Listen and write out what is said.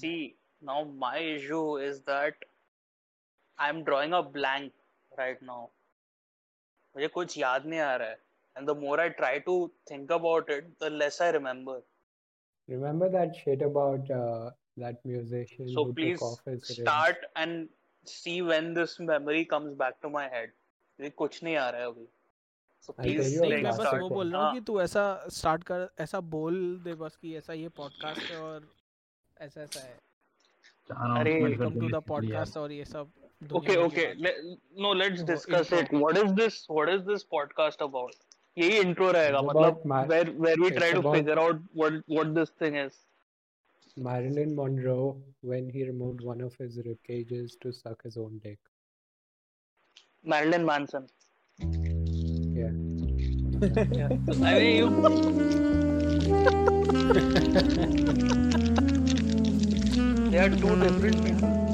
See, now my issue is that I'm drawing a blank right now. मुझे कुछ याद नहीं आ रहा है. And the more I try to think about it, the less I remember. Remember that shit about uh, that musician So please took off ring? and see when this memory comes back to my head. मुझे कुछ नहीं आ रहा है अभी. So please like मैं बस वो बोल रहा हूँ हाँ. कि तू ऐसा स्टार्ट कर ऐसा बोल दे बस कि ऐसा ये पॉडकास्ट है और ऐसा ऐसा है अरे, वेलकम टू दो। पॉडकास्ट और ये सब Okay, दुनिया भर की okay. बात। Le- no, let's वो discuss intro. it. What is this? What is this podcast about? यही intro रहेगा मतलब we it's try to about- figure out what what this thing is. Marilyn Monroe when he removed one of his rib cages to suck his own dick. Marilyn Manson. Yeah. Yeah. I mean, you. They are two different people.